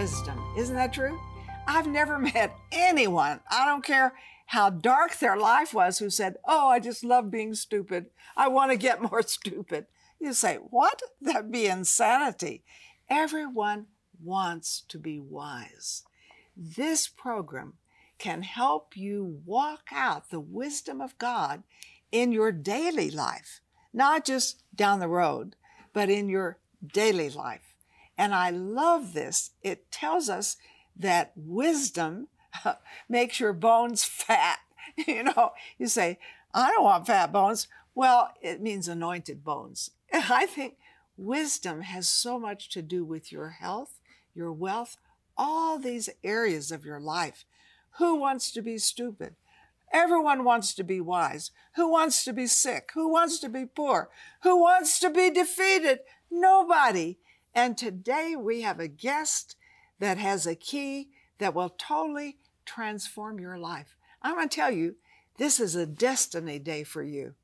Wisdom. Isn't that true? I've never met anyone, I don't care how dark their life was, who said, Oh, I just love being stupid. I want to get more stupid. You say, What? That'd be insanity. Everyone wants to be wise. This program can help you walk out the wisdom of God in your daily life, not just down the road, but in your daily life. And I love this. It tells us that wisdom makes your bones fat. You know, you say, I don't want fat bones. Well, it means anointed bones. I think wisdom has so much to do with your health, your wealth, all these areas of your life. Who wants to be stupid? Everyone wants to be wise. Who wants to be sick? Who wants to be poor? Who wants to be defeated? Nobody. And today we have a guest that has a key that will totally transform your life. I'm going to tell you, this is a destiny day for you.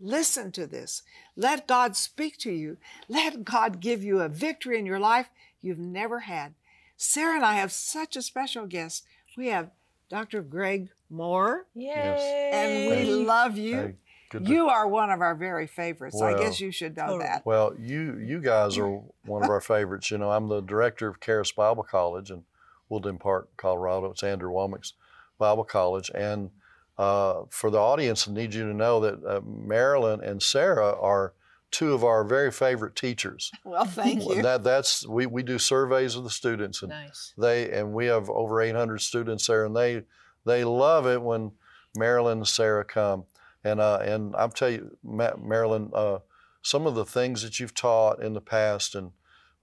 Listen to this. Let God speak to you. Let God give you a victory in your life you've never had. Sarah and I have such a special guest. We have Dr. Greg Mohr. Yay! And we love you. Hey, good to- You are one of our very favorites. I guess you should know that. Well, you you guys are one of our favorites. You know, I'm the director of Charis Bible College in Woodland Park, Colorado. It's Andrew Wommack's Bible College, and uh, for the audience, I need you to know that uh, Marilyn and Sarah are two of our very favorite teachers. Well, thank you. That that's we, we do surveys of the students, and Nice. they and we have over 800 students there, and they they love it when Marilyn and Sarah come. And uh, and I'll tell you, Ma- Marilyn, uh, some of the things that you've taught in the past and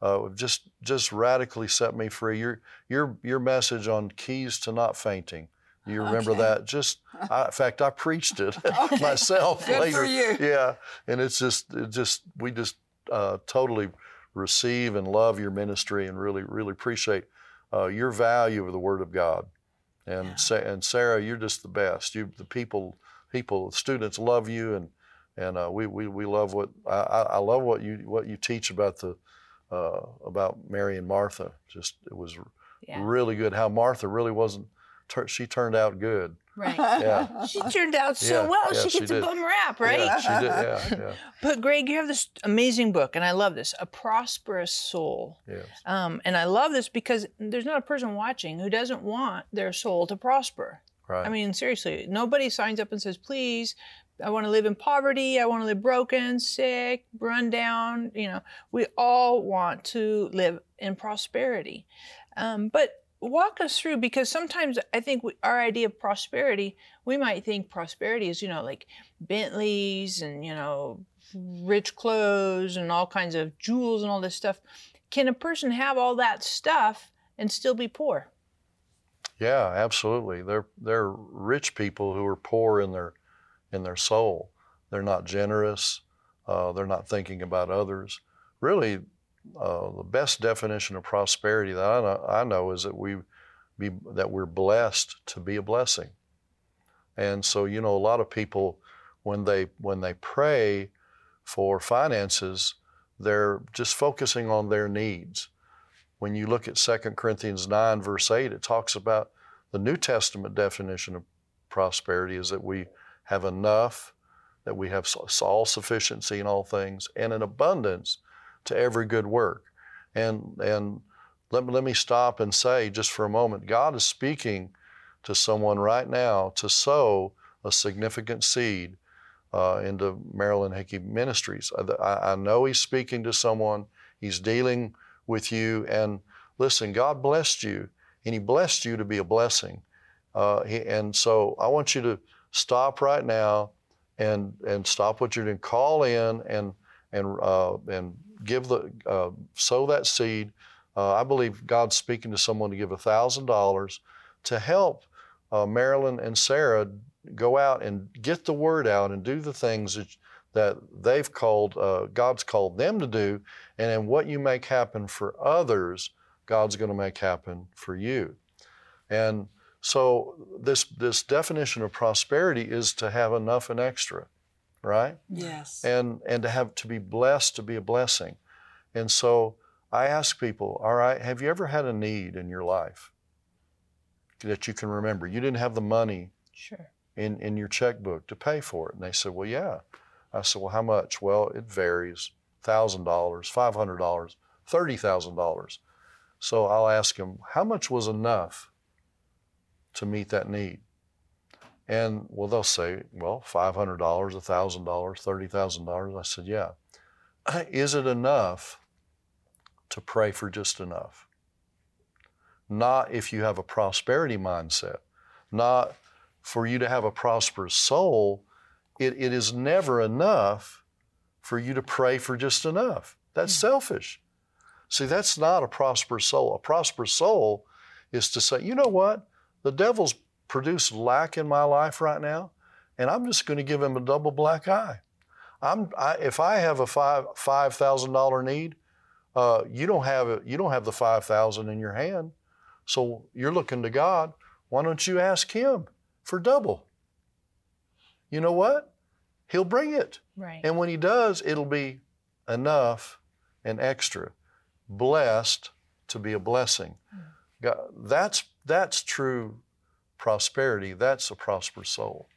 uh, just just radically set me free. Your your your message on keys to not fainting. You remember Okay. that? Just I, in fact, I preached it myself Good later. for you. Yeah, and it's just it just we just uh, totally receive and love your ministry and really really appreciate uh, your value of the Word of God. And Yeah. Sa- and Sarah, you're just the best. You the people people students love you and and uh, we, we we love what I, I I love what you what you teach about the uh, about Mary and Martha. Just it was Yeah. really good. How Martha really wasn't. Tur- she turned out good. Right. Yeah. She turned out so Yeah, well. yeah, she she gets a bum rap, right? Yeah, she did. Yeah, yeah. But Greg, you have this amazing book, and I love this, A Prosperous Soul. Yes. Um, and I love this because there's not a person watching who doesn't want their soul to prosper. Right. I mean, seriously, nobody signs up and says, please, I want to live in poverty. I want to live broken, sick, run down. You know, we all want to live in prosperity. Um, but walk us through because sometimes I think we, our idea of prosperity, we might think prosperity is, you know, like Bentleys and, you know, rich clothes and all kinds of jewels and all this stuff. Can a person have all that stuff and still be poor? Yeah, absolutely. They're they're rich people who are poor in their in their soul. They're not generous. Uh, they're not thinking about others. Really, uh, the best definition of prosperity that I know, I know is that we be that we're blessed to be a blessing. And so, you know, a lot of people when they when they pray for finances, they're just focusing on their needs when you look at 2 Corinthians 9, verse 8, it talks about the New Testament definition of prosperity is that we have enough, that we have all sufficiency in all things, and an abundance to every good work. And, and let, me, let me stop and say just for a moment God is speaking to someone right now to sow a significant seed uh, into Marilyn Hickey Ministries. I, I know He's speaking to someone, He's dealing with you. And listen, God blessed you, and He blessed you to be a blessing. Uh, he, and so I want you to stop right now and and stop what you're doing. Call in and and uh, and give the uh, sow that seed. Uh, I believe God's speaking to someone to give thousand dollars to help uh, Marilyn and Sarah go out and get the word out and do the things that that they've called uh, God's called them to do, and then what you make happen for others, God's going to make happen for you. And so this this definition of prosperity is to have enough and extra, right? Yes. And and to have to be blessed to be a blessing. And so I ask people, all right, have you ever had a need in your life that you can remember? You didn't have the money Sure. in, in your checkbook to pay for it. And they said, Well, yeah. I said, Well, how much? Well, it varies $1,000, $500, $30,000. So I'll ask him, How much was enough to meet that need? And well, they'll say, Well, $500, $1,000, $30,000. I said, Yeah. Is it enough to pray for just enough? Not if you have a prosperity mindset, not for you to have a prosperous soul, it, it is never enough for you to pray for just enough. That's selfish. See, that's not a prosperous soul. A prosperous soul is to say, you know what? The devil's produced lack in my life right now, and I'm just going to give him a double black eye. I'm, I, if I have a five five thousand dollar need, uh, you don't have it. You don't have the five thousand in your hand, so you're looking to God. Why don't you ask Him for double? You know what? He'll bring it. Right. And when he does, it'll be enough and extra, blessed to be a blessing. Hmm. God, that's that's true prosperity. That's a prosperous soul.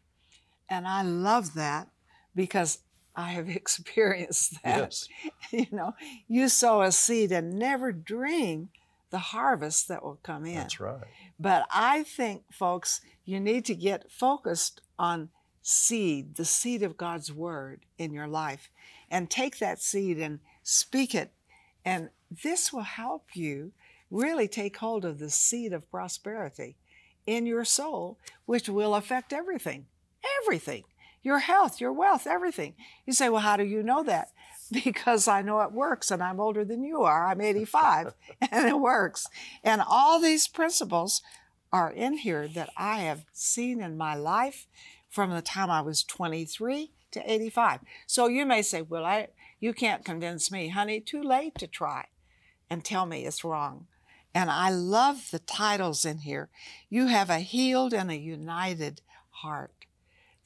And I love that because I have experienced that. Yes. You know, you sow a seed and never dream the harvest that will come in. That's right. But I think, folks, you need to get focused on seed, the seed of God's word in your life, and take that seed and speak it. And this will help you really take hold of the seed of prosperity in your soul, which will affect everything. Everything. Your health, your wealth, everything. You say, well, how do you know that? Because I know it works and I'm older than you are. I'm 85 and it works. And all these principles are in here that I have seen in my life from the time I was 23 to 85. So you may say, well, I, you can't convince me, honey, too late to try and tell me it's wrong. And I love the titles in here. You have a healed and a united heart.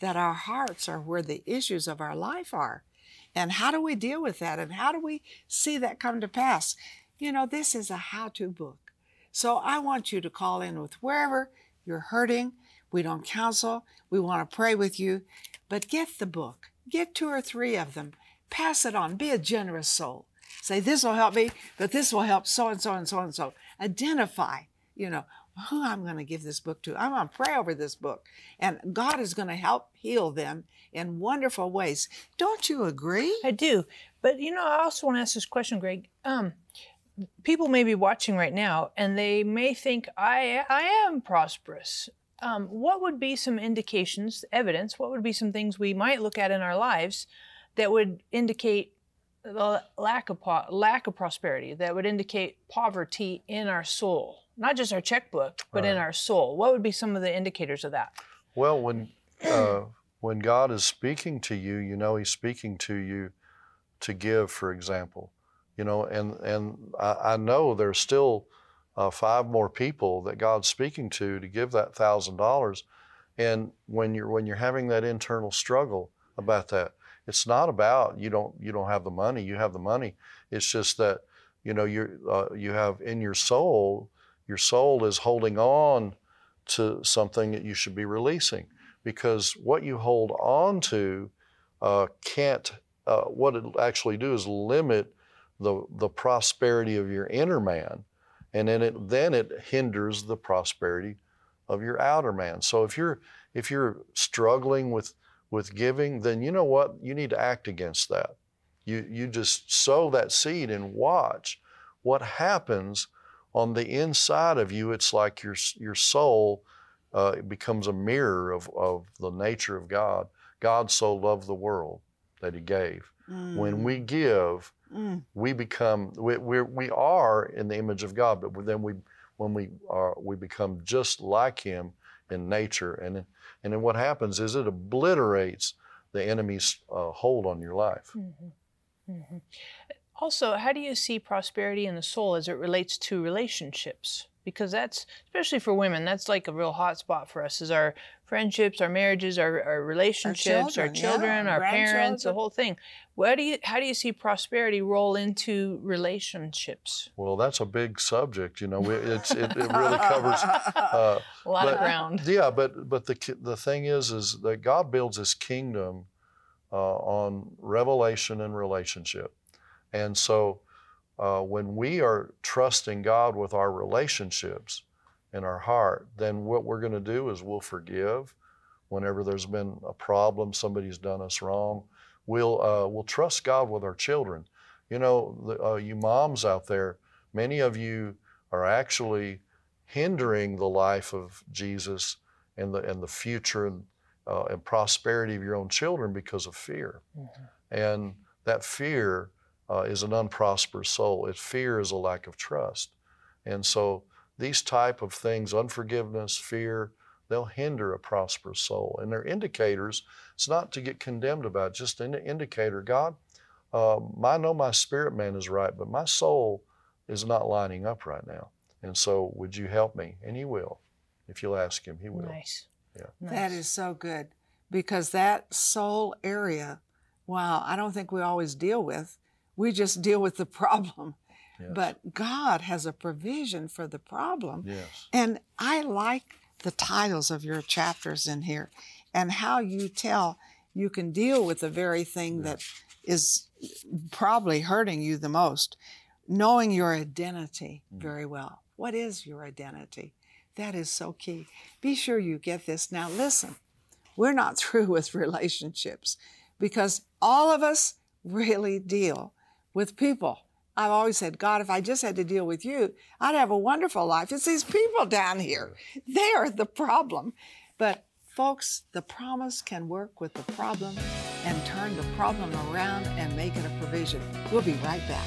That our hearts are where the issues of our life are. And how do we deal with that? And how do we see that come to pass? You know, this is a how to book. So I want you to call in with wherever you're hurting. We don't counsel. We want to pray with you. But get the book. Get two or three of them. Pass it on. Be a generous soul. Say, this will help me, but this will help so and so and so and so. Identify, you know, who I'm going to give this book to. I'm going to pray over this book. And God is going to help heal them in wonderful ways. Don't you agree? I do. But you know, I also want to ask this question, Greg. Um, people may be watching right now and they may think I I am prosperous. Um, what would be some indications, evidence? What would be some things we might look at in our lives that would indicate the lack of po- lack of prosperity? That would indicate poverty in our soul, not just our checkbook, but in our soul. What would be some of the indicators of that? Well, when uh, when God is speaking to you, you know He's speaking to you to give, for example. You know, and and I, I know there's still uh, five more people that God's speaking to to give that thousand dollars. And when you're when you're having that internal struggle about that, it's not about you don't you don't have the money. You have the money. It's just that you know you uh, you have in your soul. Your soul is holding on to something that you should be releasing because what you hold on to uh, can't uh, what it'll actually do is limit the the prosperity of your inner man and then it then it hinders the prosperity of your outer man. So if you're if you're struggling with with giving then you know what? You need to act against that. You you just sow that seed and watch what happens on the inside of you. It's like your your soul uh, becomes a mirror of, of the nature of God. God so loved the world that He gave. When we give, Mm. we become we we're, we are in the image of God, but then we when we are we become just like Him in nature, and and then what happens is it obliterates the enemy's uh, hold on your life. Mhm. Also, how do you see prosperity in the soul as it relates to relationships? Because that's especially for women, that's like a real hot spot for us. Is our friendships, our marriages, our, our relationships, our children, children, yeah, our parents, the whole thing. What do you how do you see prosperity roll into relationships? Well, that's a big subject. You know, we- it's it, it really covers. Uh, A lot of ground. yeah, but but the the thing is, is that God builds His kingdom uh, on revelation and relationship, and so uh, when we are trusting God with our relationships in our heart, then what we're going to do is we'll forgive whenever there's been a problem, somebody's done us wrong. We'll uh, we'll trust God with our children. You know, the, uh, you moms out there, many of you are actually hindering the life of Jesus and the and the future and, uh, and prosperity of your own children because of fear. And that fear uh, is an unprosperous soul. It fear is a lack of trust. And so these type of things, unforgiveness, fear, they'll hinder a prosperous soul. And they're indicators. It's not to get condemned about, just an indicator. God, um, I know my spirit man is right, but my soul is not lining up right now. And so, would you help me? And He will. If you'll ask Him, He will. Nice. Yeah. That Nice. is so good because that soul area, wow, I don't think we always deal with. We just deal with the problem. Yes. But God has a provision for the problem. yes. And I like the titles of your chapters in here and how you tell you can deal with the very thing that is probably hurting you the most, knowing your identity mm. very well. What is your identity? That is so key. Be sure you get this. Now, listen, we're not through with relationships because all of us really deal with people. I've always said, God, if I just had to deal with you, I'd have a wonderful life. It's these people down here. They are the problem. But folks, the promise can work with the problem and turn the problem around and make it a provision. We'll be right back.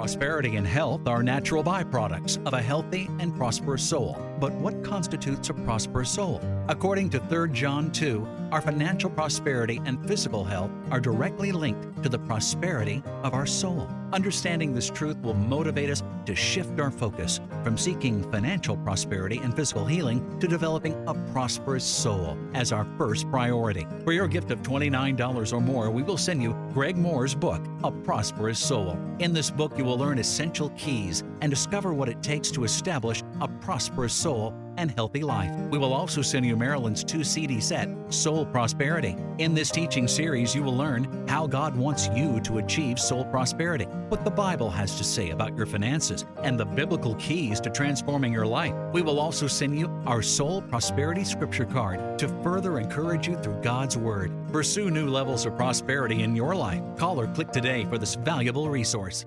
Prosperity and health are natural byproducts of a healthy and prosperous soul. But what constitutes a prosperous soul? According to 3 John 2, our financial prosperity and physical health are directly linked to the prosperity of our soul. Understanding this truth will motivate us to shift our focus from seeking financial prosperity and physical healing to developing a prosperous soul as our first priority. For your gift of $29 or more, we will send you Greg Mohr's book, A Prosperous Soul. In this book, you will learn essential keys and discover what it takes to establish a prosperous soul and healthy life. We will also send you Marilyn's two CD set, Soul Prosperity. In this teaching series, you will learn how God wants you to achieve soul prosperity, what the Bible has to say about your finances, and the biblical keys to transforming your life. We will also send you our Soul Prosperity Scripture card to further encourage you through God's Word. Pursue new levels of prosperity in your life. Call or click today for this valuable resource.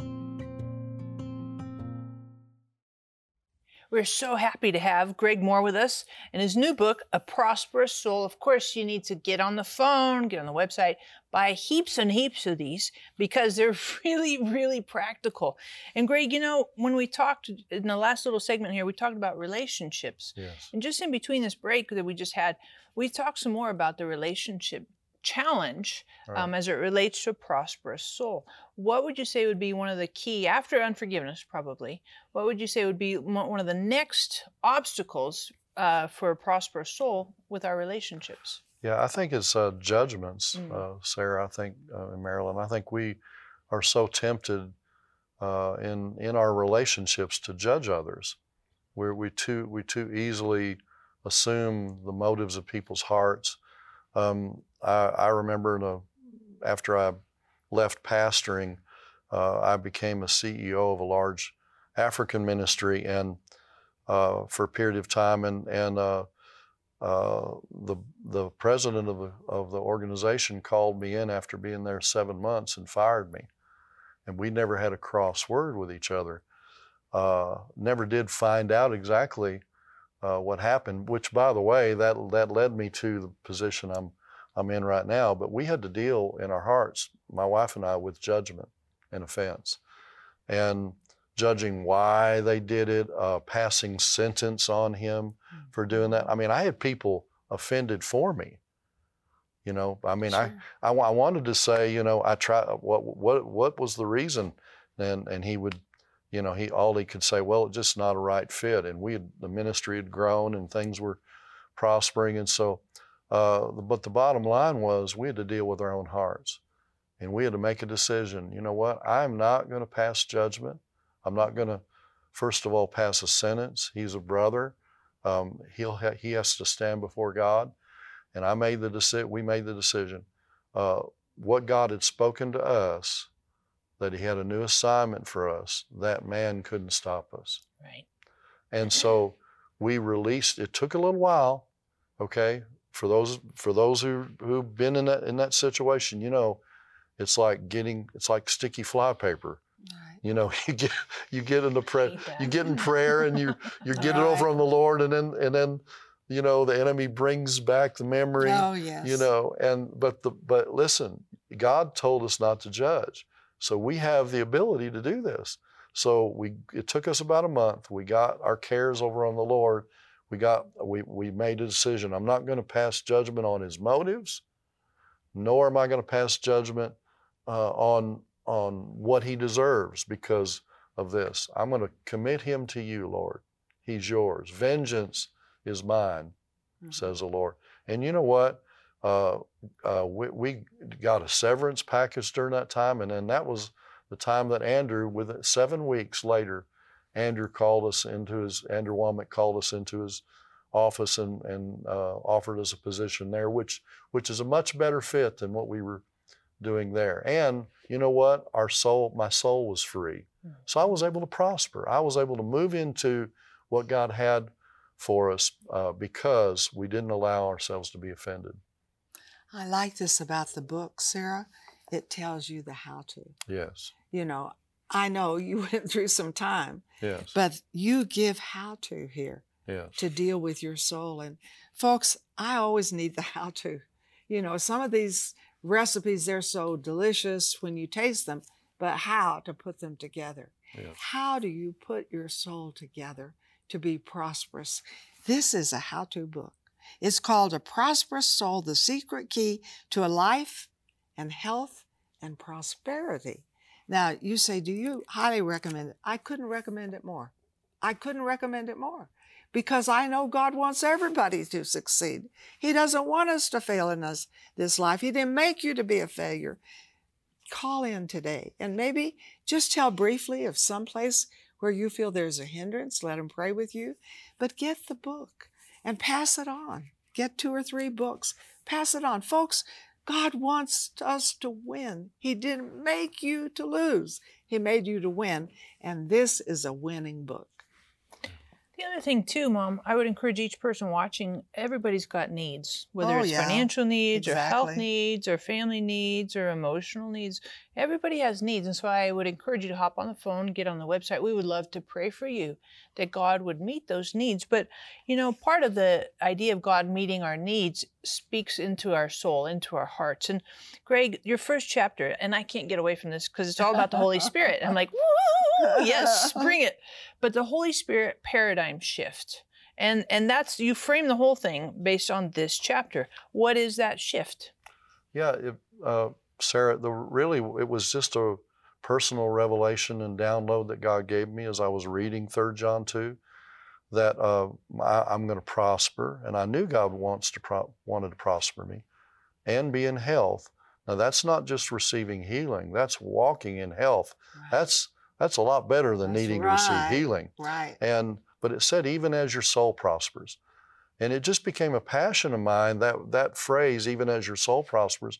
We're so happy to have Greg Mohr with us and his new book, A Prosperous Soul. Of course, you need to get on the phone, get on the website, buy heaps and heaps of these because they're really, really practical. And Greg, you know, when we talked in the last little segment here, we talked about relationships. Yes. And just in between this break that we just had, we talked some more about the relationship challenge um, as it relates to a prosperous soul. What would you say would be one of the key, after unforgiveness, probably, what would you say would be one of the next obstacles uh, for a prosperous soul with our relationships? Yeah, I think it's uh, judgments, Mm. uh, Sarah. I think, uh, and Marilyn, I think we are so tempted uh, in in our relationships to judge others. Where we too we too easily assume the motives of people's hearts. Um, I, I remember a, after I left pastoring, uh, I became a CEO of a large African ministry, and uh, for a period of time, and and uh, uh, the the president of the of the organization called me in after being there seven months and fired me, and we never had a cross word with each other. Uh, never did find out exactly uh, what happened. Which, by the way, that that led me to the position I'm I'm in right now. But we had to deal in our hearts, my wife and I, with judgment and offense, and judging why they did it, uh, passing sentence on him for doing that. I mean, I had people offended for me. You know, I mean, Sure. I, I, I wanted to say, you know, I try. What what what was the reason? And and he would, you know, he all he could say, well, it's just not a right fit. And we had the ministry had grown and things were prospering, and so. Uh, but the bottom line was we had to deal with our own hearts, and we had to make a decision. You know what? I'm not going to pass judgment. I'm not going to, first of all, pass a sentence. He's a brother. Um, he'll ha- he has to stand before God, and I made the decision. We made the decision. Uh, what God had spoken to us, that He had a new assignment for us. That man couldn't stop us, Right. and so we released. It took a little while, okay. For those for those who who've been in that in that situation, you know, it's like getting it's like sticky flypaper. Right. You know, you get you get into prayer, hate you get in prayer, and you you get it over on the Lord, and then and then, you know, the enemy brings back the memory. Oh yes. You know, and but the but listen, God told us not to judge, so we have the ability to do this. So we it took us about a month. We got our cares over on the Lord. We got we we made a decision. I'm not going to pass judgment on his motives, nor am I going to pass judgment uh, on on what he deserves because of this. I'm going to commit him to you, Lord. He's yours. Vengeance is mine, Mhm. says the Lord. And you know what? Uh, uh, we, we got a severance package during that time, and then that was the time that Andrew, with seven weeks later, Andrew called us into his. Andrew Wommack called us into his office and and uh, offered us a position there, which which is a much better fit than what we were doing there. And you know what? Our soul, my soul was free. So I was able to prosper. I was able to move into what God had for us uh, because we didn't allow ourselves to be offended. I like this about the book, Sarah. It tells you the how to. Yes. You know, I know you went through some time, Yes. but you give how to here yes. to deal with your soul. And folks, I always need the how to. You know, some of these recipes, they're so delicious when you taste them, but how to put them together. Yes. How do you put your soul together to be prosperous? This is a how to book. It's called A Prosperous Soul The Secret Key to a Life and Health and Prosperity. Now, you say, Do you highly recommend it? I couldn't recommend it more. I couldn't recommend it more because I know God wants everybody to succeed. He doesn't want us to fail in us, this life. He didn't make you to be a failure. Call in today and maybe just tell briefly of some place where you feel there's a hindrance. Let him pray with you. But get the book and pass it on. Get two or three books, pass it on. Folks, God wants us to win. He didn't make you to lose, He made you to win. And this is a winning book. The other thing too, Mom, I would encourage each person watching. Everybody's got needs, whether Oh, it's yeah. financial needs or health needs or family needs or emotional needs. Everybody has needs, and so I would encourage you to hop on the phone, get on the website. We would love to pray for you that God would meet those needs. But you know, part of the idea of God meeting our needs speaks into our soul, into our hearts. And Greg, your first chapter, and I can't get away from this because it's all about the Holy Spirit. I'm like, woo, yes, bring it. But the Holy Spirit paradigm shift. And and that's you frame the whole thing based on this chapter. What is that shift? Yeah, it, uh, Sarah. The really it was just a personal revelation and download that God gave me as I was reading Third John two, that uh, I, I'm going to prosper, and I knew God wants to pro- wanted to prosper me, and be in health. Now that's not just receiving healing; that's walking in health. That's that's a lot better than That's needing to receive healing. right. And but it said even as your soul prospers. And it just became a passion of mine, that, that phrase, even as your soul prospers.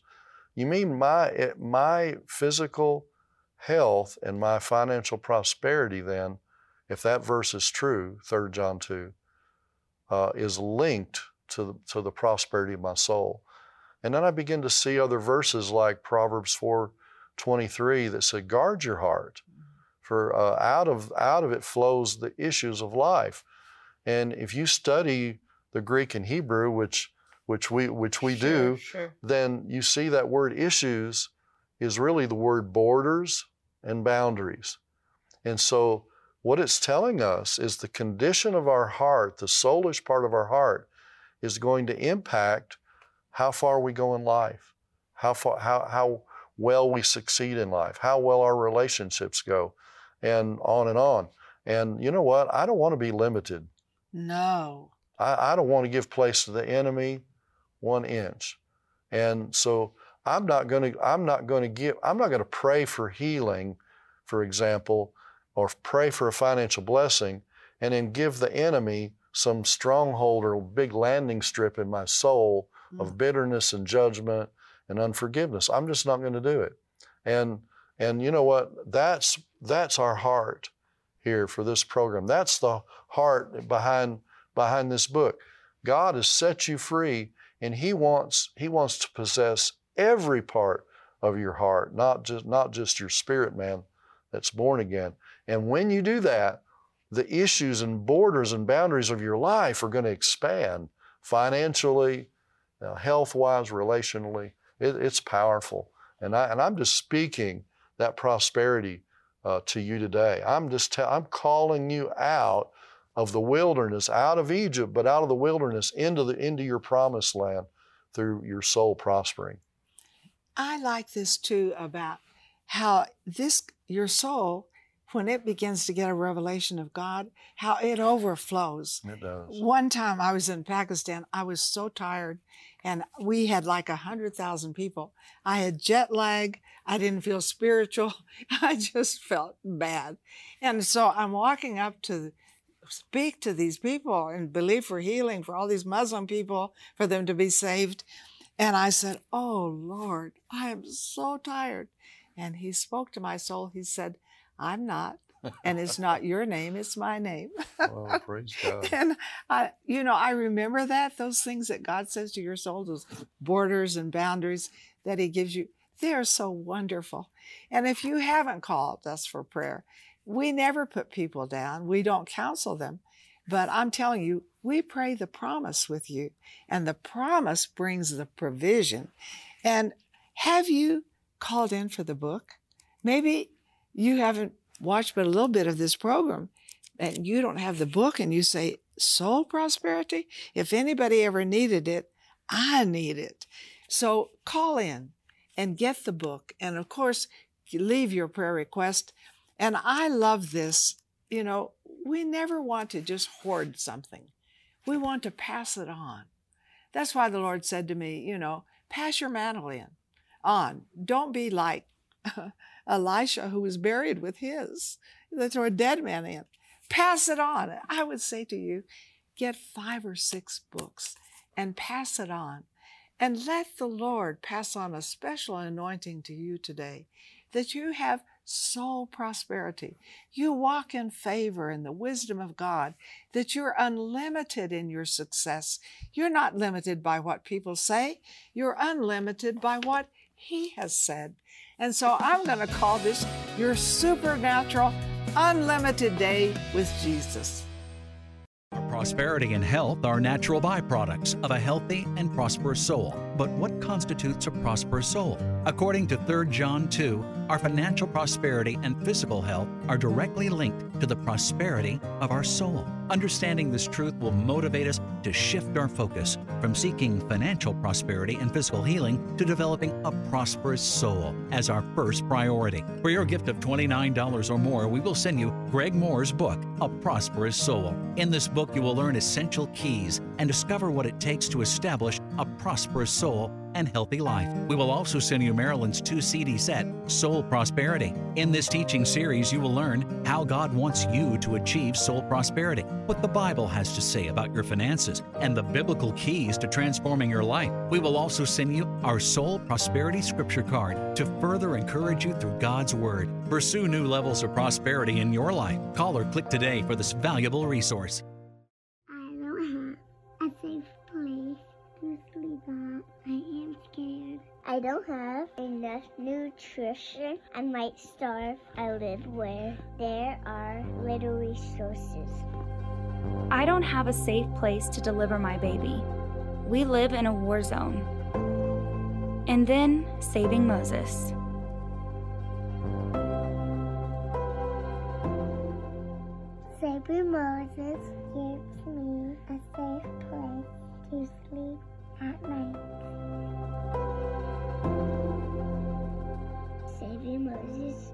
You mean my, eh, my physical health and my financial prosperity, then, if that verse is true, 3 John 2, uh, is linked to the, to the prosperity of my soul. And then I begin to see other verses like Proverbs 4 23 that said, guard your heart, for uh, out, of, out of it flows the issues of life. And if you study the Greek and Hebrew, which, which we, which we Sure, do, Sure. then you see that word issues is really the word borders and boundaries. And so, what it's telling us is the condition of our heart, the soulish part of our heart, is going to impact how far we go in life, how, far, how, how well we succeed in life, how well our relationships go, and on and on. And you know what? I don't want to be limited. No. I, I don't want to give place to the enemy one inch. And so I'm not going to I'm not going to give I'm not going to pray for healing, for example, or pray for a financial blessing and then give the enemy some stronghold or big landing strip in my soul hmm. of bitterness and judgment and unforgiveness. I'm just not going to do it. And and you know what? That's that's our heart here for this program. That's the heart behind behind this book. God has set you free and he wants he wants to possess every part of your heart, not just not just your spirit man that's born again. And when you do that, the issues and borders and boundaries of your life are going to expand financially, uh, health-wise, relationally. It, it's powerful. And I and I'm just speaking that prosperity uh, to you today. I'm just I'm calling you out of the wilderness, out of Egypt, but out of the wilderness into the into your promised land through your soul prospering. I like this too about how this your soul, when it begins to get a revelation of God, how it overflows. It does. One time I was in Pakistan, I was so tired, and we had like a hundred thousand people. I had jet lag. I didn't feel spiritual. I just felt bad, and so I'm walking up to speak to these people and believe for healing for all these Muslim people for them to be saved. And I said, Oh Lord, I am so tired. And he spoke to my soul. He said, I'm not. And it's not your name, it's my name. Oh, praise God. and I, you know, I remember that those things that God says to your soul, those borders and boundaries that He gives you, they are so wonderful. And if you haven't called us for prayer, we never put people down. We don't counsel them. But I'm telling you, we pray the promise with you, and the promise brings the provision. And have you called in for the book? Maybe you haven't watched but a little bit of this program and you don't have the book and you say, Soul prosperity? If anybody ever needed it, I need it. So call in and get the book. And of course, leave your prayer request. And I love this. You know, we never want to just hoard something, we want to pass it on. That's why the Lord said to me, you know, pass your mantle in on. Don't be like Elisha, who was buried with his. They throw a dead man in. Pass it on. I would say to you, get five or six books and pass it on. And let the Lord pass on a special anointing to you today that you have soul prosperity. You walk in favor in the wisdom of God, that you're unlimited in your success. You're not limited by what people say, you're unlimited by what He has said. And so I'm going to call this your supernatural, unlimited day with Jesus. Prosperity and health are natural byproducts of a healthy and prosperous soul. But what constitutes a prosperous soul? According to 3 John 2, our financial prosperity and physical health are directly linked to the prosperity of our soul. Understanding this truth will motivate us to shift our focus from seeking financial prosperity and physical healing to developing a prosperous soul as our first priority. For your gift of $29 or more, we will send you Greg Mohr's book, A Prosperous Soul. In this book, you will learn essential keys and discover what it takes to establish a prosperous soul and healthy life. We will also send you Marilyn's two CD set, Soul Prosperity. In this teaching series, you will learn how God wants you to achieve soul prosperity, what the Bible has to say about your finances, and the biblical keys to transforming your life. We will also send you our Soul Prosperity Scripture card to further encourage you through God's Word. Pursue new levels of prosperity in your life. Call or click today for this valuable resource. I don't have enough nutrition. I might starve. I live where there are little resources. I don't have a safe place to deliver my baby. We live in a war zone. And then saving Moses. Saving Moses gives me a safe place to sleep at night.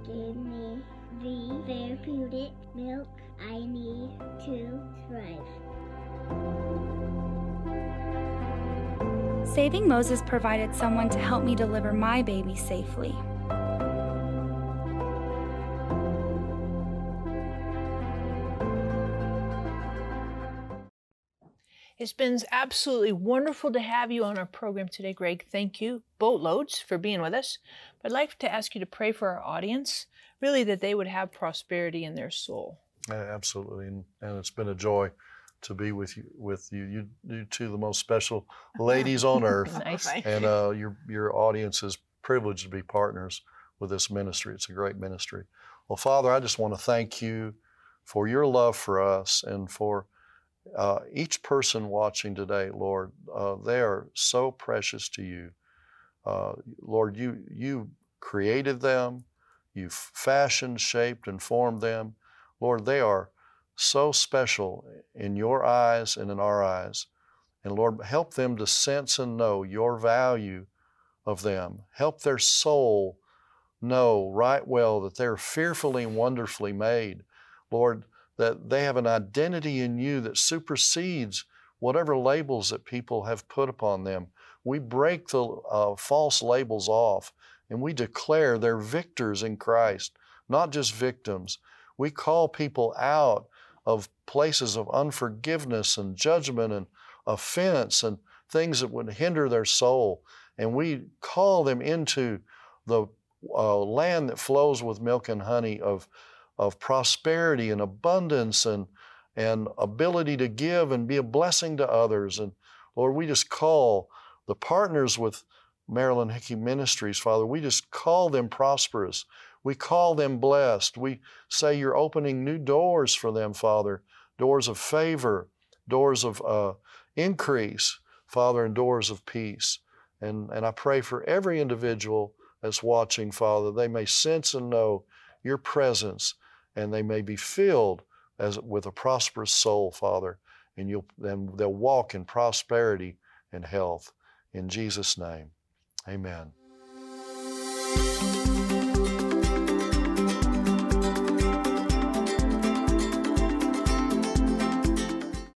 Gave me the therapeutic milk I need to thrive. Saving Moses provided someone to help me deliver my baby safely. It's been absolutely wonderful to have you on our program today, Greg. Thank you, boatloads, for being with us. I'd like to ask you to pray for our audience, really that they would have prosperity in their soul. Absolutely, and, and it's been a joy to be with you. With you, you, you two, the most special ladies on earth, Nice. and uh, your your audience is privileged to be partners with this ministry. It's a great ministry. Well, Father, I just want to thank you for your love for us and for uh, each person watching today, Lord. Uh, they are so precious to you, uh, Lord. You you created them, you fashioned, shaped, and formed them, Lord. They are so special in your eyes and in our eyes. And Lord, help them to sense and know your value of them. Help their soul know right well that they're fearfully and wonderfully made. Lord, that they have an identity in you that supersedes whatever labels that people have put upon them. We break the uh, false labels off and we declare they're victors in Christ, not just victims. We call people out of places of unforgiveness and judgment and offense and things that would hinder their soul. And we call them into the uh, land that flows with milk and honey of, of prosperity and abundance and, and ability to give and be a blessing to others. And Lord, we just call the partners with Marilyn Hickey Ministries, Father, we just call them prosperous. We call them blessed. We say you're opening new doors for them, Father, doors of favor, doors of uh, increase, Father, and doors of peace. And, and I pray for every individual that's watching, Father, they may sense and know your presence and they may be filled as with a prosperous soul, Father, and you'll then they'll walk in prosperity and health. In Jesus' name. Amen.